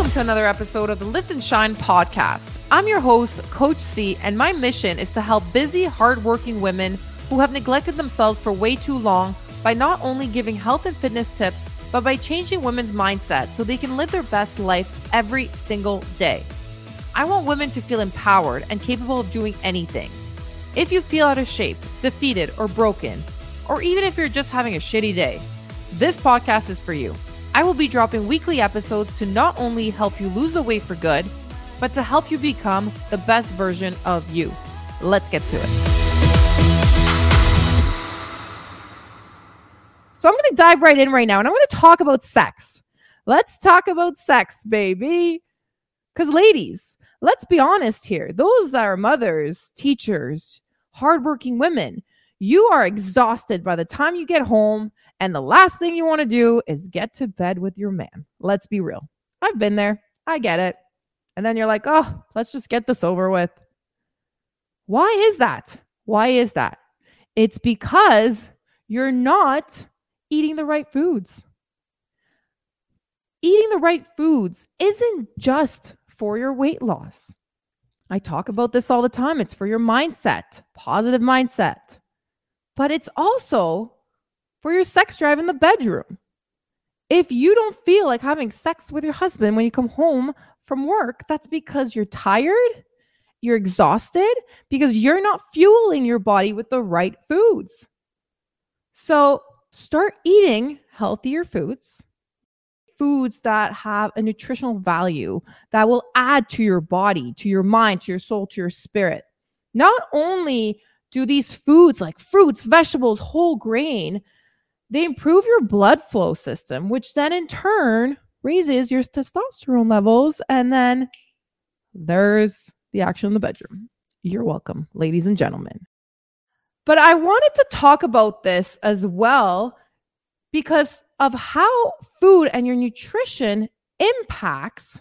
Welcome to another episode of the Lift and Shine podcast. I'm your host, Coach C, and my mission is to help busy, hardworking women who have neglected themselves for way too long by not only giving health and fitness tips, but by changing women's mindset so they can live their best life every single day. I want women to feel empowered and capable of doing anything. If you feel out of shape, defeated, or broken, or even if you're just having a shitty day, this podcast is for you. I will be dropping weekly episodes to not only help you lose the weight for good, but to help you become the best version of you. Let's get to it. So, I'm going to dive right in right now and I'm going to talk about sex. Let's talk about sex, baby. Because, ladies, let's be honest here. Those that are mothers, teachers, hardworking women, you are exhausted by the time you get home, and the last thing you want to do is get to bed with your man. Let's be real. I've been there. I get it. And then you're like, oh, let's just get this over with. Why is that? Why is that? It's because you're not eating the right foods. Eating the right foods isn't just for your weight loss. I talk about this all the time. It's for your mindset, positive mindset but it's also for your sex drive in the bedroom. If you don't feel like having sex with your husband when you come home from work, that's because you're tired, you're exhausted, because you're not fueling your body with the right foods. So start eating healthier foods, foods that have a nutritional value that will add to your body, to your mind, to your soul, to your spirit. Not only do these foods like fruits, vegetables, whole grain, they improve your blood flow system, which then in turn raises your testosterone levels. And then there's the action in the bedroom. You're welcome, ladies and gentlemen. But I wanted to talk about this as well because of how food and your nutrition impacts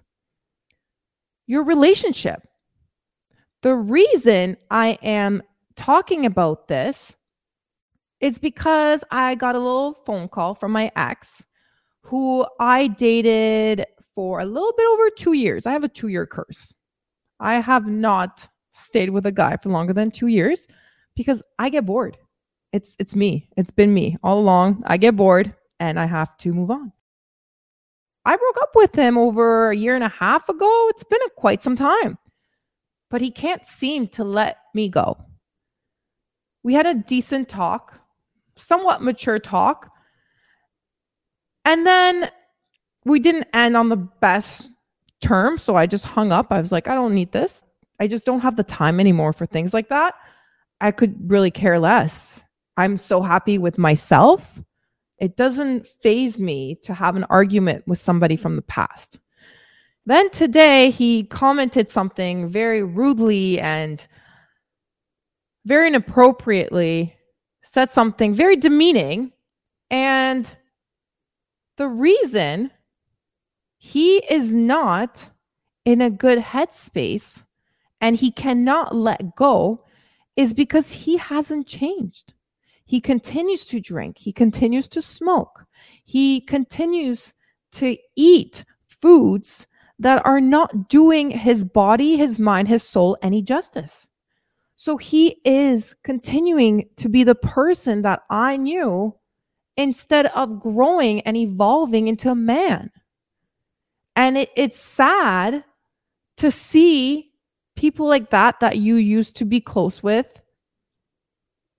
your relationship. The reason I am talking about this is because I got a little phone call from my ex who I dated for a little bit over two years. I have a two year curse. I have not stayed with a guy for longer than two years because I get bored. It's it's me. It's been me all along. I get bored and I have to move on. I broke up with him over a year and a half ago. It's been a, quite some time. But he can't seem to let me go we had a decent talk, somewhat mature talk. And then we didn't end on the best term. So I just hung up. I was like, I don't need this. I just don't have the time anymore for things like that. I could really care less. I'm so happy with myself. It doesn't phase me to have an argument with somebody from the past. Then today he commented something very rudely and very inappropriately said something very demeaning. And the reason he is not in a good headspace and he cannot let go is because he hasn't changed. He continues to drink, he continues to smoke, he continues to eat foods that are not doing his body, his mind, his soul any justice. So he is continuing to be the person that I knew instead of growing and evolving into a man. And it, it's sad to see people like that, that you used to be close with,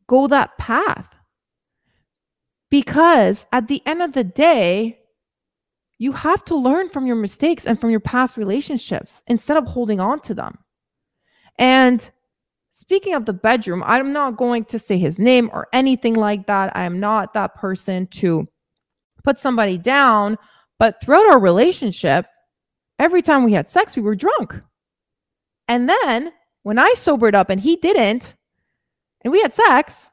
go that path. Because at the end of the day, you have to learn from your mistakes and from your past relationships instead of holding on to them. And Speaking of the bedroom, I'm not going to say his name or anything like that. I am not that person to put somebody down. But throughout our relationship, every time we had sex, we were drunk. And then when I sobered up and he didn't, and we had sex,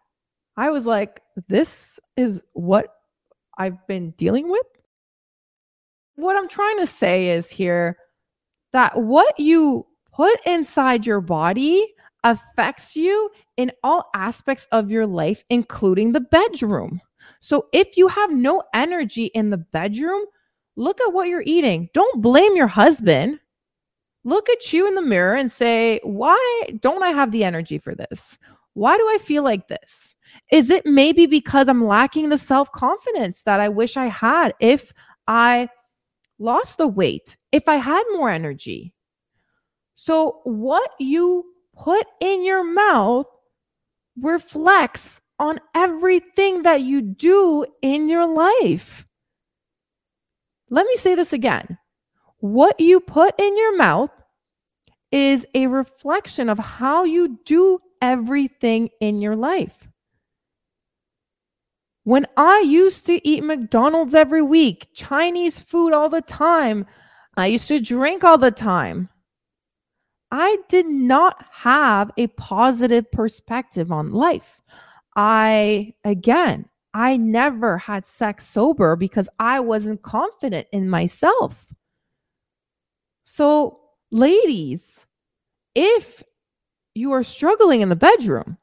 I was like, this is what I've been dealing with. What I'm trying to say is here that what you put inside your body affects you in all aspects of your life, including the bedroom. So if you have no energy in the bedroom, look at what you're eating. Don't blame your husband. Look at you in the mirror and say, why don't I have the energy for this? Why do I feel like this? Is it maybe because I'm lacking the self confidence that I wish I had if I lost the weight, if I had more energy? So, what you put in your mouth reflects on everything that you do in your life. Let me say this again. What you put in your mouth is a reflection of how you do everything in your life. When I used to eat McDonald's every week, Chinese food all the time, I used to drink all the time. I did not have a positive perspective on life. I, again, I never had sex sober because I wasn't confident in myself. So, ladies, if you are struggling in the bedroom,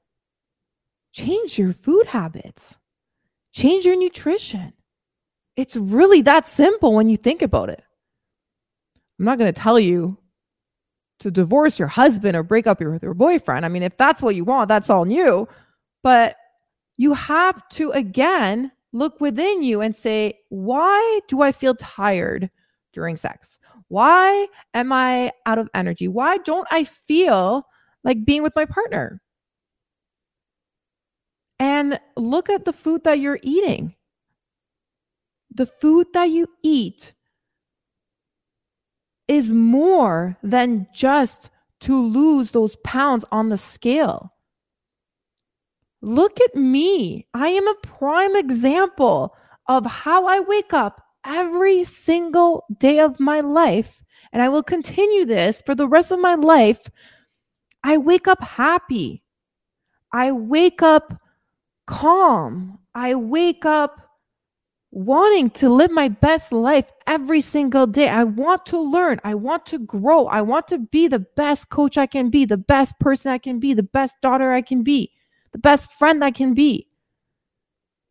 change your food habits, change your nutrition. It's really that simple when you think about it. I'm not going to tell you to divorce your husband or break up your, your boyfriend. I mean, if that's what you want, that's all new. But you have to, again, look within you and say, why do I feel tired during sex? Why am I out of energy? Why don't I feel like being with my partner? And look at the food that you're eating. The food that you eat is more than just to lose those pounds on the scale. Look at me. I am a prime example of how I wake up every single day of my life. And I will continue this for the rest of my life. I wake up happy. I wake up calm. I wake up wanting to live my best life every single day. I want to learn. I want to grow. I want to be the best coach I can be, the best person I can be, the best daughter I can be, the best friend I can be.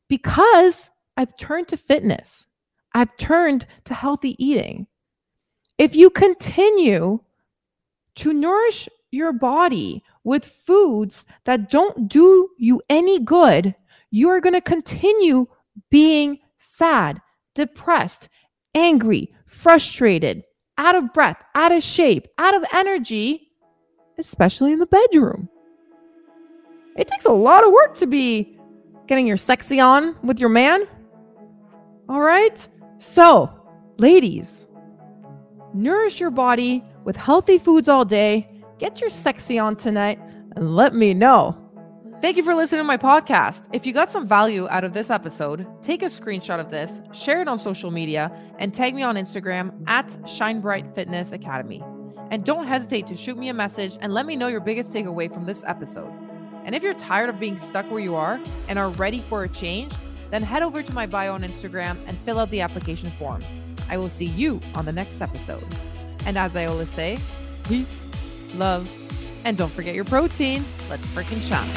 Because I've turned to fitness, I've turned to healthy eating. If you continue to nourish your body with foods that don't do you any good, you are going to continue being sad, depressed, angry, frustrated, out of breath, out of shape, out of energy, especially in the bedroom. It takes a lot of work to be getting your sexy on with your man. All right? So, ladies, nourish your body with healthy foods all day. Get your sexy on tonight and let me know Thank you for listening to my podcast. If you got some value out of this episode, take a screenshot of this, share it on social media, and tag me on Instagram at Shine Bright Fitness Academy. And don't hesitate to shoot me a message and let me know your biggest takeaway from this episode. And if you're tired of being stuck where you are and are ready for a change, then head over to my bio on Instagram and fill out the application form. I will see you on the next episode. And as I always say, peace, love, and don't forget your protein. Let's freaking shop.